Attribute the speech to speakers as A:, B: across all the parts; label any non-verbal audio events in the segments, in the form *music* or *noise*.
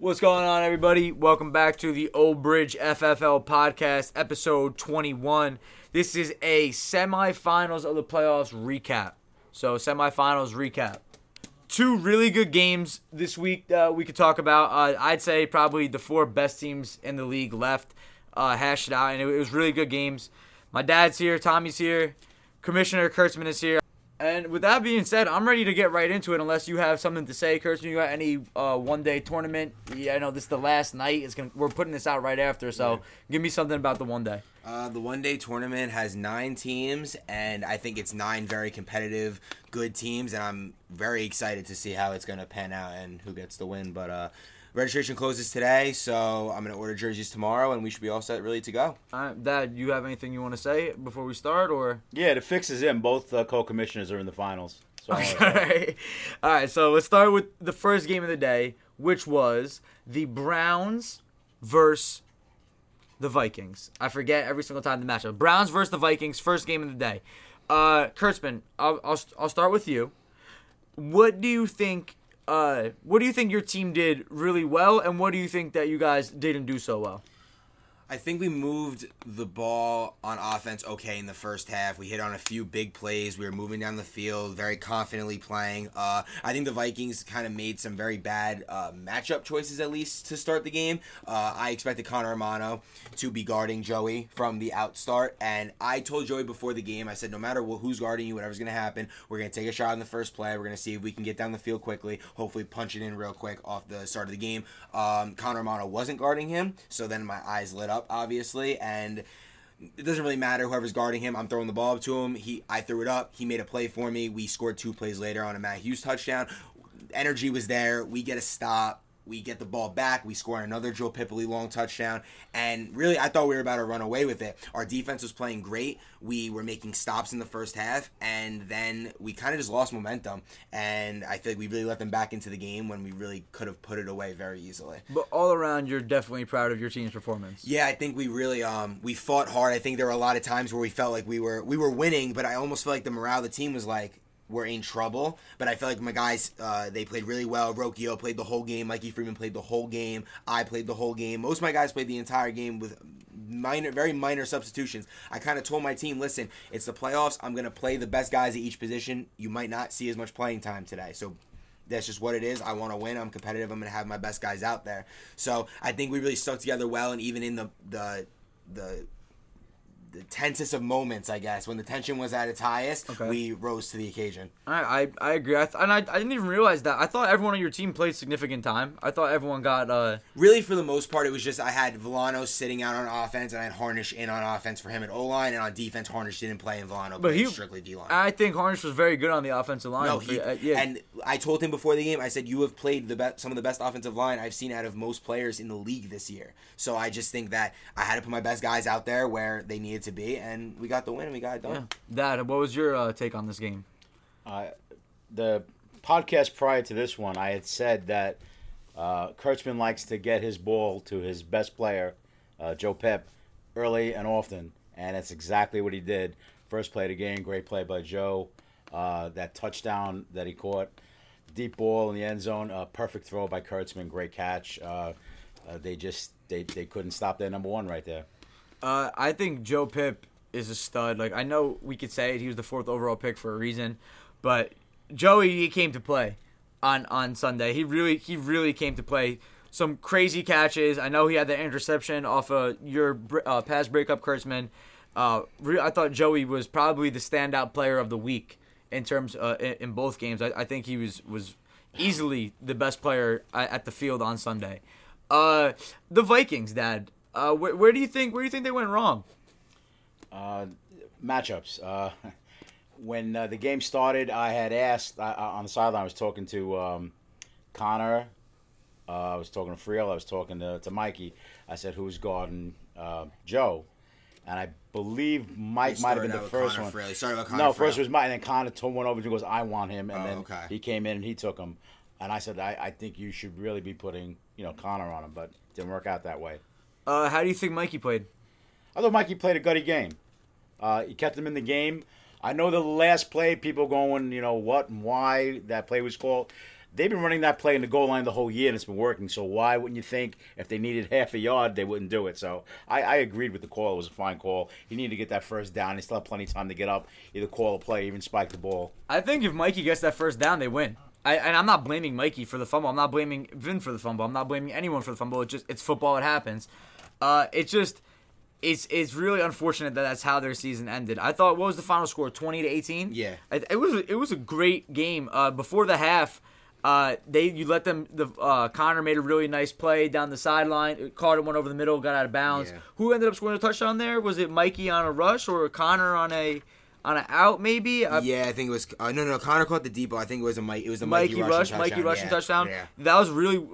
A: What's going on, everybody? Welcome back to the Old Bridge FFL podcast, episode 21. This is a semifinals of the playoffs recap. So, semifinals recap. Two really good games this week that we could talk about. Uh, I'd say probably the four best teams in the league left uh, hashed it out, and it, it was really good games. My dad's here, Tommy's here, Commissioner Kurtzman is here. And with that being said, I'm ready to get right into it. Unless you have something to say, Kirsten, you got any uh, one day tournament? Yeah, I know this is the last night. It's gonna we're putting this out right after, so give me something about the one day.
B: Uh, the one day tournament has nine teams, and I think it's nine very competitive, good teams, and I'm very excited to see how it's going to pan out and who gets the win. But uh, registration closes today, so I'm going to order jerseys tomorrow, and we should be all set, ready to go.
A: Uh, Dad, you have anything you want to say before we start, or?
C: Yeah, the fix is in. Both uh, co-commissioners are in the finals. So,
A: Okay. *laughs* All right, so let's start with the first game of the day, which was the Browns versus the Vikings. I forget every single time the matchup. Browns versus the Vikings, first game of the day. Uh, Kurtzman, I'll, I'll, I'll start with you. What do you think? Uh, what do you think your team did really well, and what do you think that you guys didn't do so well?
B: I think we moved the ball on offense okay in the first half. We hit on a few big plays. We were moving down the field, very confidently playing. Uh, I think the Vikings kind of made some very bad uh, matchup choices, at least to start the game. Uh, I expected Connor Romano to be guarding Joey from the outstart, and I told Joey before the game, I said, no matter wh- who's guarding you, whatever's going to happen, we're going to take a shot in the first play. We're going to see if we can get down the field quickly, hopefully punch it in real quick off the start of the game. Um, Connor Romano wasn't guarding him, so then my eyes lit up, obviously, and it doesn't really matter whoever's guarding him. I'm throwing the ball up to him. He, I threw it up. He made a play for me. We scored two plays later on a Matt Hughes touchdown. Energy was there. We get a stop. We get the ball back. We score another Joe Pipoli long touchdown. And really, I thought we were about to run away with it. Our defense was playing great. We were making stops in the first half. And then we kind of just lost momentum. And I feel like we really let them back into the game when we really could have put it away very easily.
A: But all around, you're definitely proud of your team's performance.
B: Yeah, I think we really um we fought hard. I think there were a lot of times where we felt like we were we were winning, but I almost felt like the morale of the team was like we're in trouble. But I feel like my guys uh, they played really well. Rokio played the whole game. Mikey Freeman played the whole game. I played the whole game. Most of my guys played the entire game with minor, very minor substitutions. I kind of told my team, listen, it's the playoffs. I'm gonna play the best guys at each position. You might not see as much playing time today, so that's just what it is. I want to win. I'm competitive. I'm going to have my best guys out there. So I think we really stuck together well, and even in the the the the tensest of moments, I guess, when the tension was at its highest,
A: Okay.
B: we rose to the occasion.
A: I I, I agree. I th- and I, I didn't even realize that. I thought everyone on your team played significant time. I thought everyone got uh
B: Really, for the most part, it was just I had Volano sitting out on offense, and I had Harnish in on offense for him at O line, and on defense, Harnish didn't play, and Volano
A: But
B: played
A: he-
B: strictly D line.
A: I think Harnish was very good on the offensive line.
B: No, he
A: uh, yeah.
B: and I told him before the game. I said you have played the best, some of the best offensive line I've seen out of most players in the league this year. So I just think that I had to put my best guys out there where they needed to be, and we got the win and we got it done.
A: Dad, what was your uh, take on this game?
C: uh, the podcast prior to this one, I had said that uh, Kurtzman likes to get his ball to his best player, uh, Joe Pep, early and often, and that's exactly what he did. First play of the game, great play by Joe. Uh, that touchdown that he caught, deep ball in the end zone, uh, perfect throw by Kurtzman, great catch. Uh, uh, they just they, they couldn't stop their number one right there.
A: Uh, I think Joe Pip is a stud. Like I know we could say it, he was the fourth overall pick for a reason, but Joey he came to play on on Sunday. He really he really came to play. Some crazy catches. I know he had the interception off of your uh, pass breakup, Kurtzman. Uh, I thought Joey was probably the standout player of the week in terms uh, in, in both games. I, I think he was was easily the best player at at the field on Sunday. Uh, the Vikings, Dad. Uh, where, where do you think where do you think they went wrong?
C: Uh, matchups. Uh, *laughs* when uh, the game started, I had asked I, I, on the sideline. I was talking to um, Connor. Uh, I was talking to Friel. I was talking to, to Mikey. I said, "Who's guarding uh, Joe?" And I believe Mike might have been the first one.
B: He started with Connor
C: No, first
B: Fraley.
C: was Mike, and then Connor told one over and goes, "I want him," and
B: Oh,
C: then
B: okay.
C: he came in and he took him. And I said, I, "I think you should really be putting you know Connor on him," but it didn't work out that way.
A: Uh, how do you think Mikey played?
C: I thought Mikey played a gutty game. Uh, he kept him in the game. I know the last play, people going, you know, what and why that play was called. they've been running that play in the goal line the whole year and it's been working. So why wouldn't you think if they needed half a yard they wouldn't do it? So I, I agreed with the call. It was a fine call. He needed to get that first down. He still had plenty of time to get up, either call a play, even spike the ball.
A: I think if Mikey gets that first down, they win. I, and I'm not blaming Mikey for the fumble. I'm not blaming Vin for the fumble. I'm not blaming anyone for the fumble. It's just it's football. It happens. Uh, it's just it's it's really unfortunate that that's how their season ended. I thought what was the final score? Twenty to eighteen.
B: Yeah.
A: it, it was it was a great game. Uh, before the half, uh, they you let them the uh, Connor made a really nice play down the sideline. Caught it one over the middle, got out of bounds.
B: Yeah.
A: Who ended up scoring a touchdown there? Was it Mikey on a rush or Connor on a on an out maybe? I-
B: Yeah, I think it was. Uh, no, no, Connor caught the deep ball. I think it was a Mike. It was the
A: Mikey,
B: Mikey,
A: rush, Mikey
B: touchdown.
A: rushing
B: yeah.
A: touchdown.
B: Yeah.
A: That was really.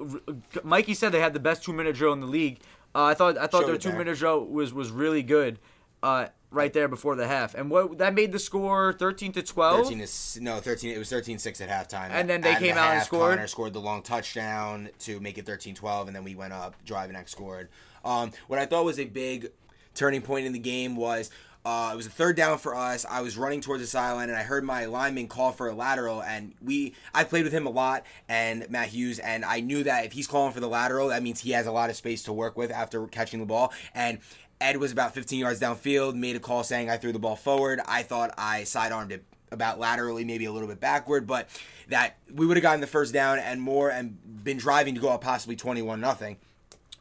A: Mikey said they had the best two minute drill in the league. Uh, I thought I thought their two
B: there.
A: minute drill was was really good. Uh, right there before the half, and what that made the score thirteen to twelve.
B: Thirteen to s- no thirteen. It was 13-6 at halftime.
A: And then they
B: At the
A: came out and scored?
B: Connor scored the long touchdown to make it 13-12, and then we went up. Drivenak scored. Um, what I thought was a big turning point in the game was. Uh, it was a third down for us. I was running towards the sideline, and I heard my lineman call for a lateral. And we, I played with him a lot, and Matt Hughes, and I knew that if he's calling for the lateral, that means he has a lot of space to work with after catching the ball. And Ed was about 15 yards downfield, made a call saying I threw the ball forward. I thought I sidearmed it about laterally, maybe a little bit backward, but that we would have gotten the first down and more and been driving to go up possibly 21 nothing.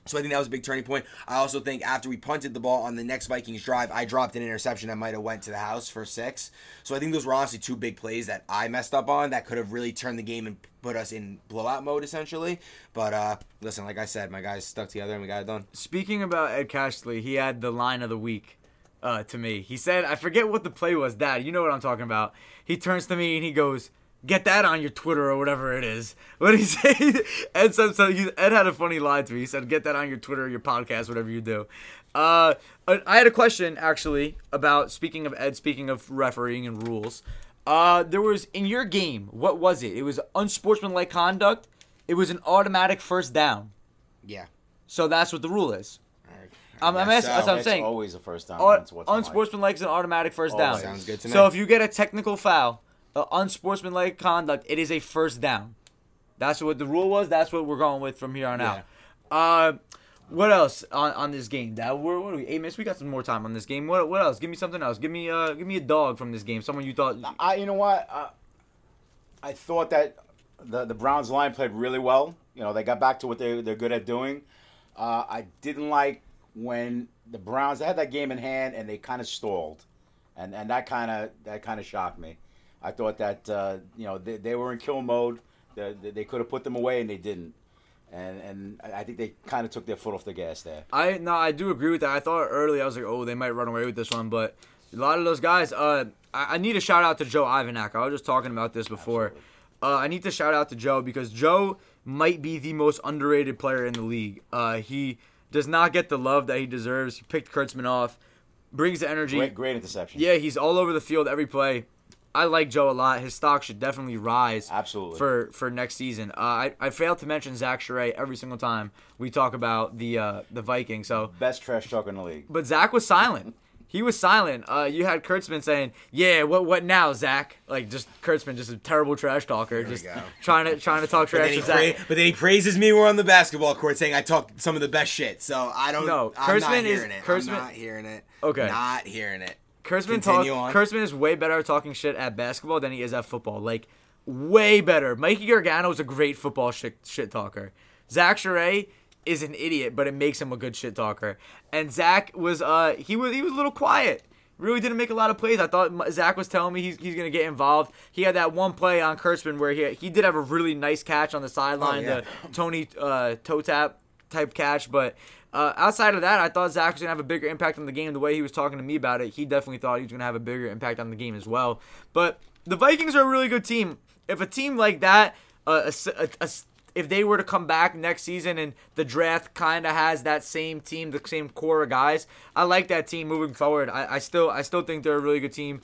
B: So I think that was a big turning point. I also think after we punted the ball on the next Vikings drive, I dropped an interception that might have went to the house for six. So I think those were honestly two big plays that I messed up on that could have really turned the game and put us in blowout mode essentially. But uh, listen, like I said, my guys stuck together and we got it done.
A: Speaking about Ed Cashley, he had the line of the week uh, to me. He said, I forget what the play was, Dad. You know what I'm talking about. He turns to me and he goes, Get that on your Twitter or whatever it is. What did he *laughs* say? Ed said so. He, Ed had a funny line to me. He said, "Get that on your Twitter, your podcast, whatever you do." Uh, I had a question actually about speaking of Ed. Speaking of refereeing and rules, uh, there was in your game. What was it? It was unsportsmanlike conduct. It was an automatic first down.
B: Yeah.
A: So that's what the rule is. I'm, I'm asking, that's what I'm
C: It's
A: saying.
C: always a first down.
A: Un-
C: That's what's like.
A: unsportsmanlike is an automatic first down.
B: Sounds good to me.
A: So if you get a technical foul, uh, unsportsmanlike conduct, it is a first down. That's what the rule was. That's what we're going with from here on out. Uh, what else on, on this game? That we're what are we? Eight minutes. We got some more time on this game. What what else? Give me something else. Give me uh give me a dog from this game. Someone you thought.
C: I, you know what? Uh, I thought that the the Browns line played really well. You know, they got back to what they they're good at doing. Uh, I didn't like when the Browns they had that game in hand and they kind of stalled, and and that kind of that kind of shocked me. I thought that uh, you know they, they were in kill mode. They, they could have put them away and they didn't. And and I think they kind of took their foot off the gas there.
A: I no, I do agree with that. I thought early I was like, oh, they might run away with this one, but a lot of those guys. Uh, I, I need a shout out to Joe Ivanak. I was just talking about this before. Uh, I need to shout out to Joe because Joe might be the most underrated player in the league. Uh, he does not get the love that he deserves. He picked Kurtzman off, brings the energy.
C: Great great interception.
A: Yeah, he's all over the field every play. I like Joe a lot. His stock should definitely rise.
C: Absolutely.
A: For for next season. Uh, I I fail to mention Zach Sherray every single time we talk about the uh, the Vikings. So,
C: Best trash talk in the league.
A: but Zach was silent. He was silent. Uh, you had Kurtzman saying, "Yeah, what what now, Zach?" Like just Kurtzman, just a terrible trash talker, just trying to trying to talk
B: But
A: trash
B: then,
A: to Zach.
B: pra- but then he praises me. We're on the basketball court saying I talk some of the best shit. So I don't.
A: No,
B: I'm not
A: Kurtzman is-
B: it.
A: Kurtzman-
B: I'm not hearing it.
A: Okay.
B: Not hearing it.
A: Kurtzman talk,
B: on.
A: Kurtzman is way better at talking shit at basketball than he is at football. Like way better. Mikey Gargano is a great football shit, shit talker. Zach Sherray is an idiot, but it makes him a good shit talker. And Zach was uh he was he was a little quiet. Really didn't make a lot of plays. I thought Zach was telling me he's, he's gonna get involved. He had that one play on Kurtzman where he he did have a really nice catch on the sideline,
B: Oh, yeah.
A: the Tony uh, toe tap type catch, but. Uh, outside of that, I thought Zach was gonna have a bigger impact on the game. The way he was talking to me about it, he definitely thought he was gonna have a bigger impact on the game as well. But the Vikings are a really good team. If a team like that, uh, a a- a if they were to come back next season and the draft kind of has that same team, the same core of guys, I like that team moving forward. I, I still, I still think they're a really good team.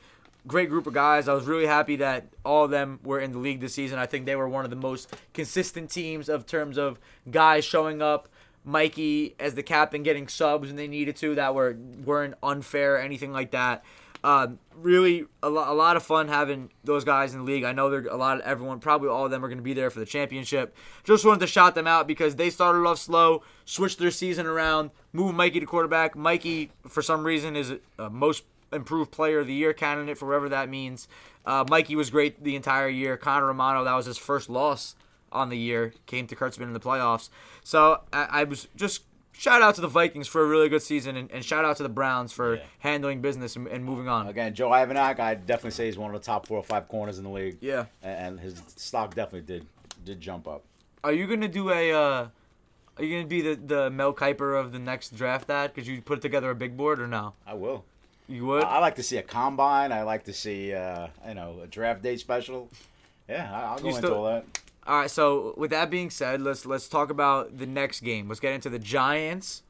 A: Great group of guys. I was really happy that all of them were in the league this season. I think they were one of the most consistent teams of terms of guys showing up. Mikey as the captain getting subs when they needed to that were weren't unfair anything like that. Um, really, a, lo- a lot of fun having those guys in the league. I know they're a lot of everyone, probably all of them are going to be there for the championship. Just wanted to shout them out because they started off slow, switched their season around, moved Mikey to quarterback. Mikey, for some reason, is a most improved player of the year candidate for whatever that means. Uh, Mikey was great the entire year. Connor Romano, that was his first loss on the year, came to Kurtzman in the playoffs. So I, I was just shout out to the Vikings for a really good season, and, and shout out to the Browns for
C: Yeah.
A: handling business and, and moving on.
C: Again, Joe Ivanak, I'd definitely say he's one of the top four or five corners in the league.
A: Yeah.
C: And his stock definitely did did jump up.
A: Are you gonna do a? Uh, are you gonna be the the Mel Kiper of the next draft? Ad? Could you put together a big board or no?
C: I will.
A: You would.
C: I like to see a combine. I like to see, uh, you know, a draft day special. Yeah, I- I'll go
A: You
C: into
A: still-
C: all that.
A: All right. So with that being said, let's let's talk about the next game. Let's get into the Giants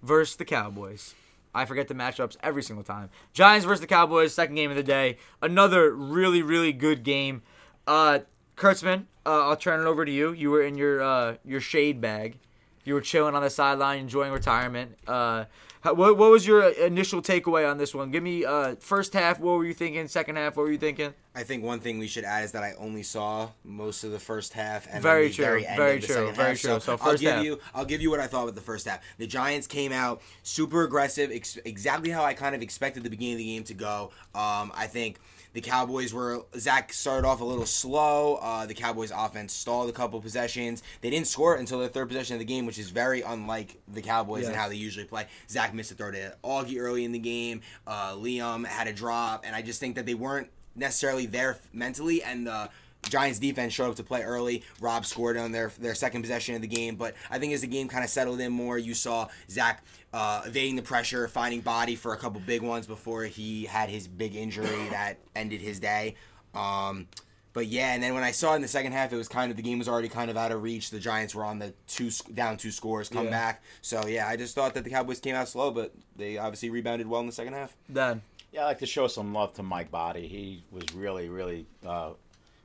A: versus the Cowboys. I forget the matchups every single time. Giants versus the Cowboys, second game of the day. Another really really good game. Uh, Kurtzman, uh, I'll turn it over to you. You were in your uh, your shade bag. You were chilling on the sideline, enjoying retirement. Uh, what, what was your initial takeaway on this one? Give me uh, first half. What were you thinking? Second half. What were you thinking?
B: I think one thing we should add is that I only saw most of the first half and
A: Very true,
B: very end
A: very true, very
B: half.
A: true. So
B: I'll give
A: half.
B: you I'll give you what I thought with the first half. The Giants came out super aggressive, ex- exactly how I kind of expected the beginning of the game to go. Um, I think the Cowboys were Zach started off a little slow. Uh, the Cowboys offense stalled a couple possessions. They didn't score until the third possession of the game, which is very unlike the Cowboys and how they usually play. Zach missed a throw to Augie early in the game. Uh, Liam had a drop, and I just think that they weren't necessarily there mentally, and the Giants defense showed up to play early. Rob scored on their their second possession of the game, but I think as the game kind of settled in more, you saw Zach uh, evading the pressure, finding body for a couple big ones before he had his big injury *coughs* that ended his day. Um, but yeah, and then when I saw it in the second half, it was kind of the game was already kind of out of reach. The Giants were on the two down two scores, come
A: Yeah.
B: back. So yeah, I just thought that the Cowboys came out slow, but they obviously rebounded well in the second half.
A: Then
C: Yeah, I like to show some love to Mike Body. He was really, really uh,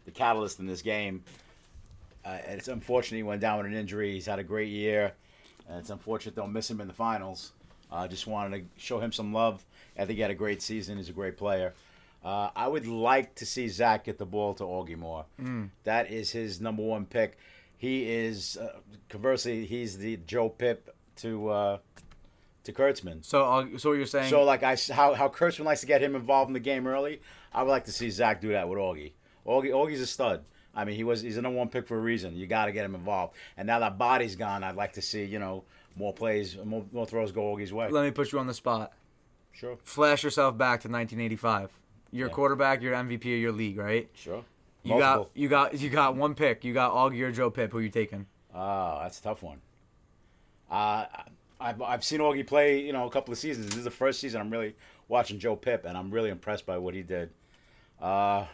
C: the catalyst in this game. Uh, it's unfortunate he went down with an injury. He's had a great year, and it's unfortunate they'll miss him in the finals. I uh, just wanted to show him some love. I think he had a great season. He's a great player. Uh, I would like to see Zach get the ball to Augie Moore. That is his number one pick. He is, uh, conversely, he's the Joe Pip to uh, to Kurtzman.
A: so uh, so what you're saying?
C: So like I how how Kurtzman likes to get him involved in the game early, I would like to see Zach do that with Augie. Augie Augie's a stud. I mean, he was he's a number one pick for a reason. You got to get him involved. And now that body's gone, I'd like to see you know more plays, more, more throws go Augie's way.
A: let me put you on the spot.
C: Sure,
A: Flash yourself back to 1985. You're
C: Yeah.
A: quarterback. You're MVP of your league, right?
C: sure.
A: You got you got you got one pick. You got Augie or Joe Pip. Who you taking?
C: Oh, that's a tough one. Uh, I've, I've seen Augie play, you know, a couple of seasons. This is the first season I'm really watching Joe Pip, and I'm really impressed by what he did. Uh,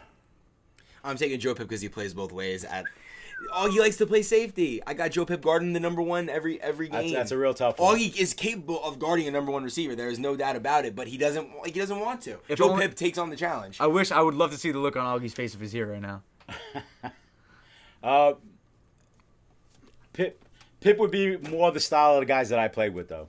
B: I'm taking Joe Pip because he plays both ways. At Augie likes to play safety. I got Joe Pip guarding the number one every every game.
C: That's- that's a real tough one.
B: Augie is capable of guarding a number one receiver. There is no doubt about it. But he doesn't like he doesn't want to.
A: If
B: Joe
A: only-
B: Pip takes on the challenge.
A: I wish I would love to see the look on Augie's face if he's here right now. *laughs*
C: uh, Pip, Pip would be more the style of the guys that I played with, though.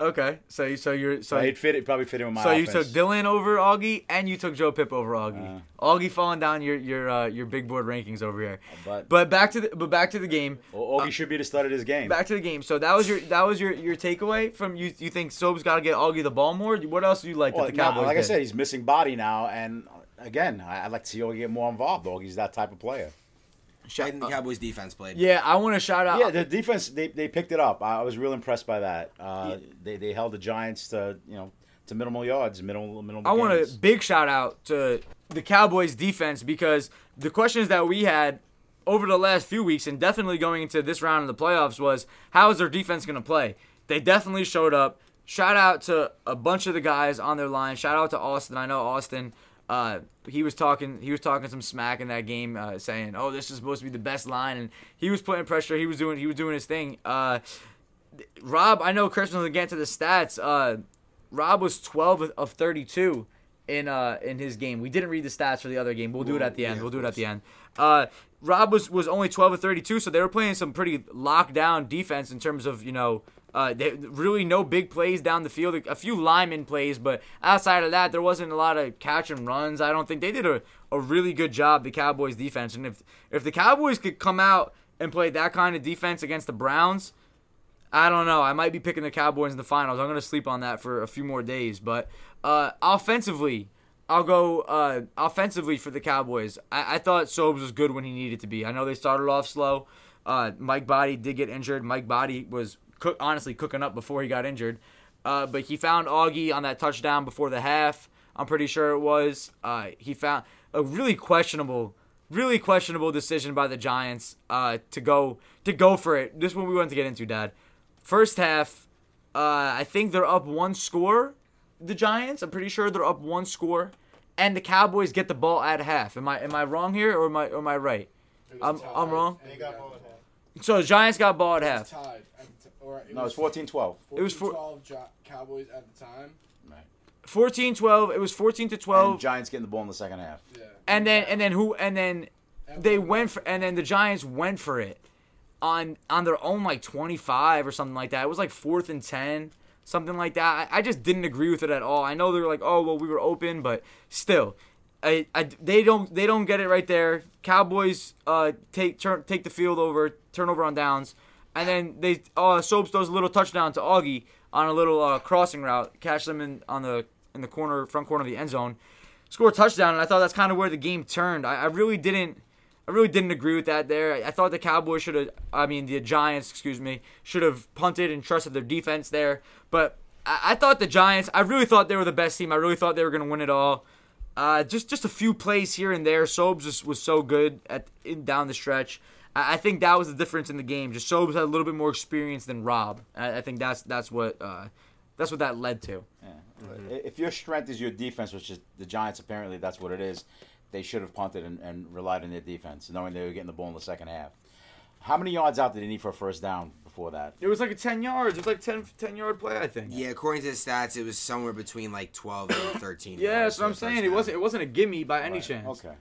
A: Okay, so you- so you're so
C: So he'd fit it, probably fit in with my
A: so you took Dylan over Augie and you took Joe Pip over Augie.
C: Uh.
A: Augie falling down your your uh, your big board rankings over here.
C: But,
A: But back to the but back to the game.
C: Well, Augie should be the stud of this game.
A: Back to the game. So that was your that was your your takeaway from you. You think Sobes got to get Augie the ball more? What else do you like
C: Well,
A: that the
C: now,
A: Cowboys
C: like I said, he's missing body now, and again, I- I'd like to see Augie get more involved. Augie's that type of player.
B: I think the Cowboys defense played.
A: yeah, I want to shout out.
C: Yeah, the defense they, they picked it up. I was real impressed by that. Uh, they they held the Giants to you know to minimal yards, minimal minimal.
A: I want a big shout out to the Cowboys defense because the questions that we had over the last few weeks and definitely going into this round of the playoffs was how is their defense going to play? They definitely showed up. Shout out to a bunch of the guys on their line. Shout out to Austin. I know Austin. Uh, he was talking. He was talking some smack in that game, uh, saying, "Oh, this is supposed to be the best line," and he was putting pressure. He was doing. He was doing his thing. Uh, Rob, I know Chris was get to the stats. Uh, Rob was 12 of- of 32 in uh in his game. We didn't read the stats for the other game. We'll do it at the end. We'll do it at the end. Uh, Rob was was only 12 of 32, so they were playing some pretty lockdown defense in terms of you know Uh, they, really no big plays down the field. A few lineman plays, but outside of that, there wasn't a lot of catch and runs. I don't think they did a, a really good job. The Cowboys defense, and if if the Cowboys could come out and play that kind of defense against the Browns, I don't know. I might be picking the Cowboys in the finals. I'm gonna sleep on that for a few more days. But uh, offensively, I'll go uh, offensively for the Cowboys. I-, I thought Sobes was good when he needed to be. I know they started off slow. Uh, Mike Body did get injured. Mike Body was cook, honestly cooking up before he got injured. Uh, but he found Augie on that touchdown before the half. I'm pretty sure it was. Uh, he found a really questionable, really questionable decision by the Giants uh, to go to go for it. This one we want to get into, Dad. First half, uh, I think they're up one score. The Giants, I'm pretty sure they're up one score, and the Cowboys get the ball at half. Am I am I wrong here or am I or am I right? I'm I'm wrong.
D: And they got ball at half.
A: So the Giants got ball at half.
E: tied. At the t- or it
C: No,
E: was
C: it's 14-12.
A: It was four-
E: 14-12 Jo- Cowboys at the time.
A: 14-12. It was 14 to 12.
C: And Giants getting the ball in the second half.
E: Yeah.
A: and then and then who and then they went for and then the Giants went for it on on their own like 25 or something like that. It was like fourth and 10, something like that. I, I just didn't agree with it at all. I know they were like, oh well, we were open, but still, I, I they don't they don't get it right there. Cowboys uh take turn take the field over, turnover on downs, and then they uh Sobes throws a little touchdown to Augie on a little uh, crossing route, catch them in on the in the corner front corner of the end zone score a touchdown, and I thought that's kind of where the game turned. I, I really didn't, I really didn't agree with that there. I, I thought the Cowboys should have, I mean the Giants, excuse me, should have punted and trusted their defense there. But I, I thought the Giants, I really thought they were the best team. I really thought they were going to win it all. Uh, just just a few plays here and there. Sobes was, was so good at in down the stretch. I, I think that was the difference in the game. Just Sobes had a little bit more experience than Rob. I, I think that's that's what uh, that's what that led to.
C: Yeah. If your strength is your defense, which is the Giants, apparently that's what it is, they should have punted and, and relied on their defense, knowing they were getting the ball in the second half. How many yards out did they need for a first down before that?
A: It was like a 10 yards. It was like 10, 10 yard play, I think.
B: Yeah, according to the stats, it was somewhere between like 12 and 13.
A: Yeah,
B: yards
A: that's what I'm saying. It
B: down.
A: wasn't it wasn't a gimme by any
C: Right,
A: chance.
C: Okay.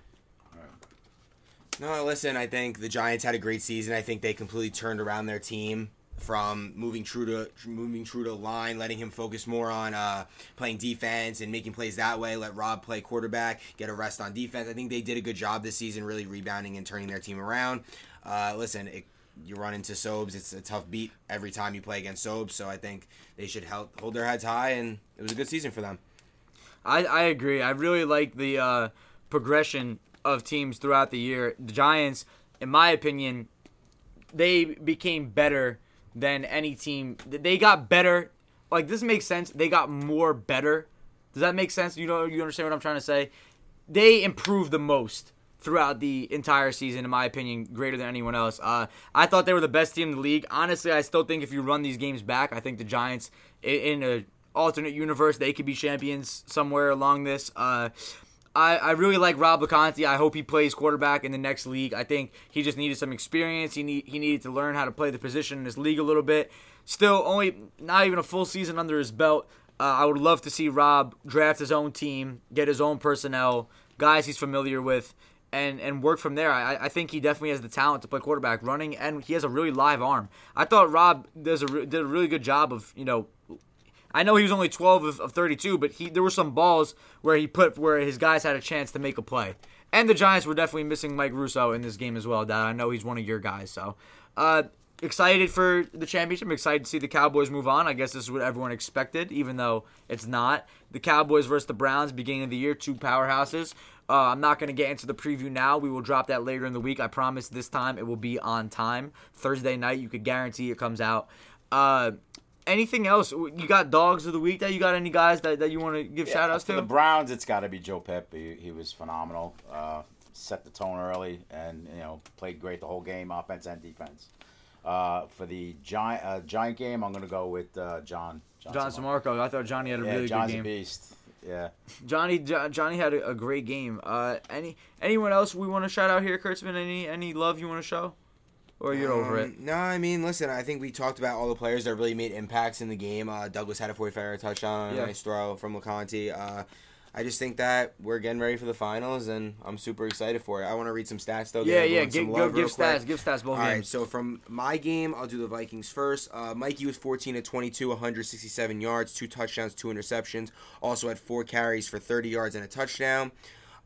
B: No, listen, I think the Giants had a great season. I think they completely turned around their team from moving true to moving true to line, letting him focus more on uh, playing defense and making plays that way. Let Rob play quarterback, get a rest on defense. I think they did a good job this season, really rebounding and turning their team around. Uh, listen, it, you run into Sobes, it's a tough beat every time you play against Sobes. So I think they should help hold their heads high, and it was a good season for them.
A: I, I agree. I really like the uh, progression of teams throughout the year. The Giants, in my opinion, they became better than any team. They got better. Like this makes sense. They got more better. Does that make sense? You know, you understand what I'm trying to say? They improved the most throughout the entire season, in my opinion, greater than anyone else. Uh, I thought they were the best team in the league. Honestly, I still think if you run these games back, I think the Giants in a alternate universe they could be champions somewhere along this. Uh, I, I really like Rob LeConte. I hope he plays quarterback in the next league. I think he just needed some experience. He need, he needed to learn how to play the position in this league a little bit. Still, only not even a full season under his belt. Uh, I would love to see Rob draft his own team, get his own personnel, guys he's familiar with, and and work from there. I, I think he definitely has the talent to play quarterback, running, and he has a really live arm. I thought Rob does a re- did a really good job of you know I know he was only 12 of, of 32, but he there were some balls where he put where his guys had a chance to make a play. And the Giants were definitely missing Mike Russo in this game as well. Dad, I know he's one of your guys, so uh, excited for the championship. excited to see the Cowboys move on. I guess this is what everyone expected, even though it's not. The Cowboys versus the Browns, beginning of the year, two powerhouses. Uh, I'm not going to get into the preview now. We will drop that later in the week. I promise this time it will be on time. Thursday night, you could guarantee it comes out. Uh, anything else? You got dogs of the week that you got any guys that, that you want to give shout outs to?
C: the Browns, it's got to be Joe Pep. He, he was phenomenal. Uh, set the tone early, and you know played great the whole game, offense and defense. Uh, for the giant uh, giant game, I'm going to go with uh, John.
A: John Samarco. I thought Johnny had a
C: Yeah,
A: really
C: John's
A: good
C: a
A: game.
C: beast. Yeah.
A: Johnny Jo- Johnny had a, a great game. Uh, any anyone else we want to shout out here, Kurtzman? Any any love you want to show, or you're over it?
B: Um, No, I mean, listen, I think we talked about all the players that really made impacts in the game. Uh, Douglas had a 45 yard touchdown,
A: Yeah.
B: nice throw from LeConte. Uh, I just think that we're getting ready for the finals, and I'm super excited for it. I want to read some stats though.
A: Yeah, yeah. Give, go,
B: love
A: give
B: real quick.
A: stats. Give stats both
B: All right,
A: games.
B: so from my game, I'll do the Vikings first. Uh, Mikey was 14 to 22, 167 yards, two touchdowns, two interceptions. Also had four carries for 30 yards and a touchdown.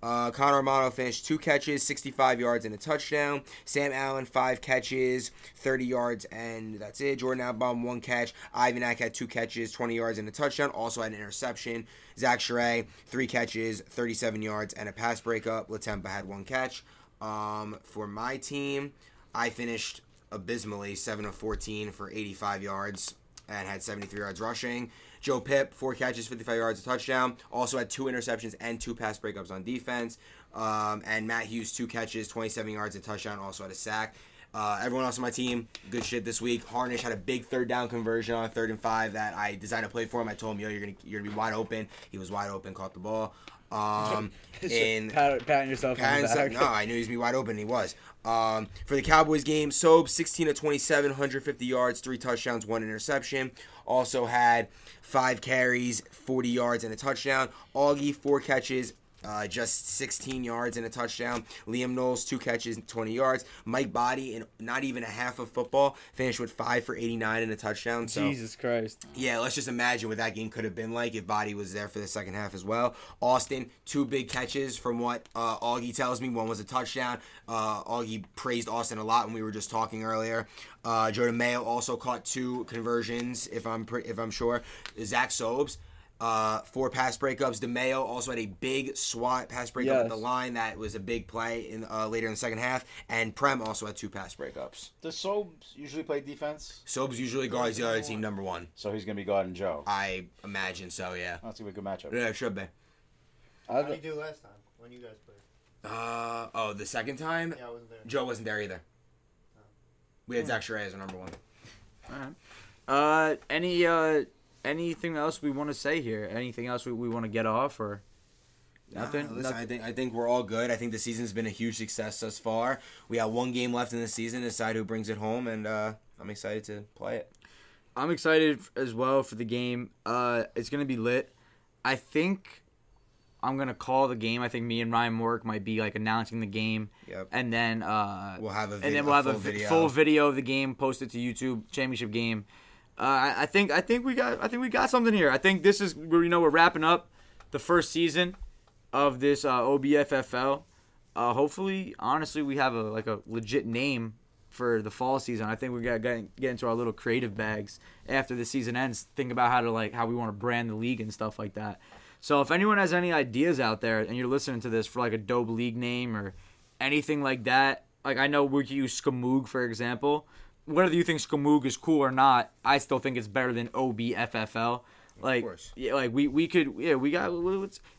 B: Uh, Connor Romano finished two catches, 65 yards and a touchdown. Sam Allen, five catches, 30 yards, and that's it. Jordan Albbaum, one catch. Ivanak had two catches, 20 yards and a touchdown. Also had an interception. Zach Sheree, three catches, 37 yards, and a pass breakup. Latemba had one catch. Um, for my team, I finished abysmally 7 of 14 for 85 yards and had 73 yards rushing. Joe Pip, four catches, 55 yards, a touchdown. Also had two interceptions and two pass breakups on defense. Um, and Matt Hughes, two catches, 27 yards, a touchdown. Also had a sack. Uh, everyone else on my team, good shit this week. Harnish had a big third down conversion on third and five that I designed a play for him. I told him, yo, you're gonna you're gonna be wide open. He was wide open, caught the ball. Um, *laughs* in
A: Pat, patting yourself
B: Patton
A: on the back.
B: no, I knew he was gonna be wide open. And he was. Um, for the Cowboys game, Sobes 16 to 27, 150 yards, three touchdowns, one interception. Also had five carries, 40 yards, and a touchdown. Augie four catches. Uh, just 16 yards and a touchdown. Liam Knowles, two catches, 20 yards. Mike Body, in not even a half of football, finished with five for 89 and a touchdown. So
A: Jesus Christ.
B: yeah, let's just imagine what that game could have been like if Body was there for the second half as well. Austin, two big catches from what uh, Augie tells me. One was a touchdown. Uh, Augie praised Austin a lot when we were just talking earlier. Uh, Jordan Mayo also caught two conversions, if I'm pre- if I'm sure. Zach Sobes. Uh, four pass breakups. DeMayo also had a big SWAT pass breakup at
A: Yes.
B: the line that was a big play in uh, later in the second half. And Prem also had two pass breakups.
C: Does Sobes usually play defense?
B: Sobes usually guards the other team number one.
C: So he's going to be guarding Joe.
B: I imagine so. Yeah.
C: That's going to be a good matchup.
B: Yeah, it should be.
E: How did you do last time when you guys played?
B: Uh oh, the second time
E: Yeah, I wasn't there.
B: Joe wasn't there either. We had Zach Sheree as our number one. All right.
A: Uh, any uh, anything else we want to say here? Anything else we, we want to get off or nothing?
B: Nah, listen,
A: Nothing?
B: I think I think we're all good. I think the season's been a huge success thus far. We have one game left in the season to decide who brings it home, and uh, I'm excited to play it.
A: I'm excited as well for the game. Uh, it's gonna be lit. I think I'm gonna call the game. I think me and Ryan Mork might be like announcing the game,
B: Yep.
A: and then uh,
B: We'll have a,
A: and then we'll
B: a
A: have
B: full
A: a vi-
B: video.
A: full video of the game posted to YouTube championship game. Uh, I, think I think we got I think we got something here. I think this is where you know we're wrapping up the first season of this uh, OBFFL. Uh, hopefully, honestly, we have a like a legit name for the fall season. I think we got to get into our little creative bags after the season ends. Think about how to like how we want to brand the league and stuff like that. So if anyone has any ideas out there and you're listening to this for like a dope league name or anything like that, like I know we could use Skamoog for example. Whether you think Skamoog is cool or not, I still think it's better than OBFFL. Like,
B: course.
A: yeah, like we we could yeah we got.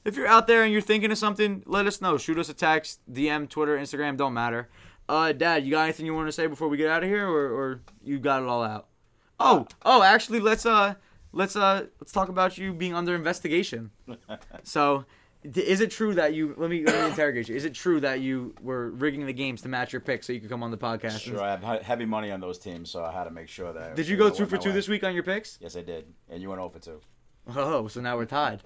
A: If you're out there and you're thinking of something, let us know. Shoot us a text, DM, Twitter, Instagram, don't matter. Uh, Dad, you got anything you want to say before we get out of here, or, or you got it all out? Oh, oh, actually, let's uh, let's uh, let's talk about you being under investigation. *laughs* So, is it true that you? Let me let me interrogate you. Is it true that you were rigging the games to match your picks so you could come on the podcast?
C: Sure, I have heavy money on those teams, so I had to make sure that.
A: Did you go two for two
C: way.
A: this week on your picks?
C: Yes, I did, and you went over two.
A: Oh, so now we're tied.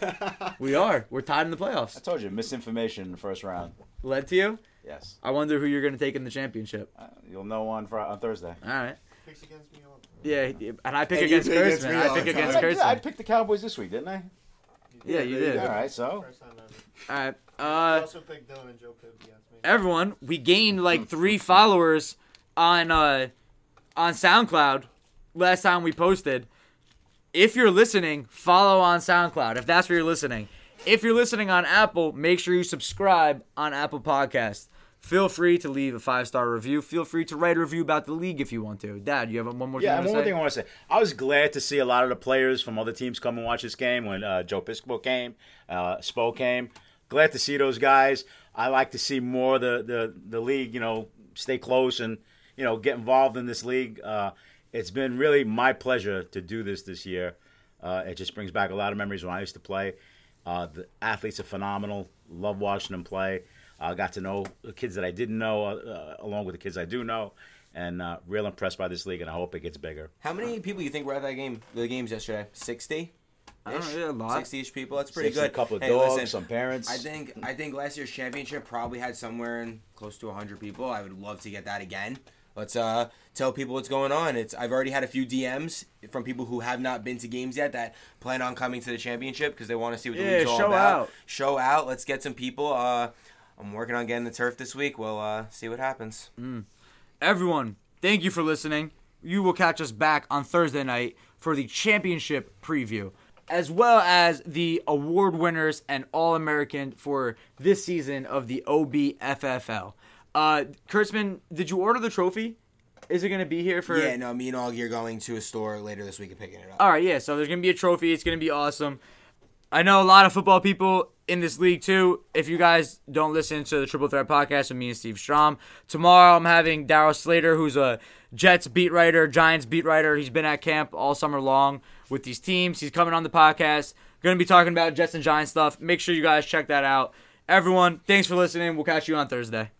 A: *laughs* we are. We're tied in the playoffs.
C: I told you, misinformation in the first round.
A: Led to you.
C: Yes,
A: I wonder who you're going to take in the championship.
C: uh, you'll know on Fri on Thursday.
A: All right.
E: Picks against me all.
A: Yeah, and I pick
B: And
A: against
B: pick
A: Kurtzman. I
B: all
A: pick against
B: time.
C: I, I picked the Cowboys this week, didn't I?
A: Yeah, you did.
C: All right, so
E: First time ever.
A: All right.
E: I
A: Uh,
E: also picked Dylan and Joe Pibb against me.
A: everyone, we gained like three followers on uh on SoundCloud last time we posted. If you're listening, follow on SoundCloud if that's where you're listening. If you're listening on Apple, make sure you subscribe on Apple Podcast. Feel free to leave a five star review. Feel free to write a review about the league if you want to. Dad, you have one more
C: Yeah,
A: thing
C: one more thing I want to say. I was glad to see a lot of the players from other teams come and watch this game when uh, Joe Piscopo came, uh, Spo came. Glad to see those guys. I like to see more of the, the, the league, you know, stay close and, you know, get involved in this league. Uh, it's been really my pleasure to do this this year. Uh, it just brings back a lot of memories when I used to play. Uh, the athletes are phenomenal. Love watching them play. I got to know the kids that I didn't know, uh, along with the kids I do know, and uh, real impressed by this league. And I hope it gets bigger.
B: How many people do you think were at that game? The games yesterday? Sixty.
A: I don't know, a lot.
B: Sixty-ish people. That's pretty
C: Six,
B: good.
C: A couple of
B: Hey,
C: dogs,
B: listen,
C: some parents.
B: I think I think last year's championship probably had somewhere in close to 100 people. I would love to get that again. Let's uh tell people what's going on. It's I've already had a few DMs from people who have not been to games yet that plan on coming to the championship because they want to see what the
A: Yeah,
B: league's all
A: show
B: about.
A: out.
B: Show out. Let's get some people. Uh, I'm working on getting the turf this week. We'll uh, see what happens.
A: Everyone, thank you for listening. You will catch us back on Thursday night for the championship preview, as well as the award winners and All American for this season of the OBFFL. Uh, Kurtzman, did you order the trophy? Is it going to be here for?
B: Yeah, no, me and Augie are going to a store later this week and picking it up.
A: All right, yeah. So there's gonna be a trophy. It's gonna be awesome. I know a lot of football people in this league too. If you guys don't listen to the Triple Threat podcast with me and Steve Strom, tomorrow I'm having Daryl Slater, who's a Jets beat writer, Giants beat writer. He's been at camp all summer long with these teams. He's coming on the podcast. Gonna be talking about Jets and Giants stuff. Make sure you guys check that out. Everyone, thanks for listening. We'll catch you on Thursday.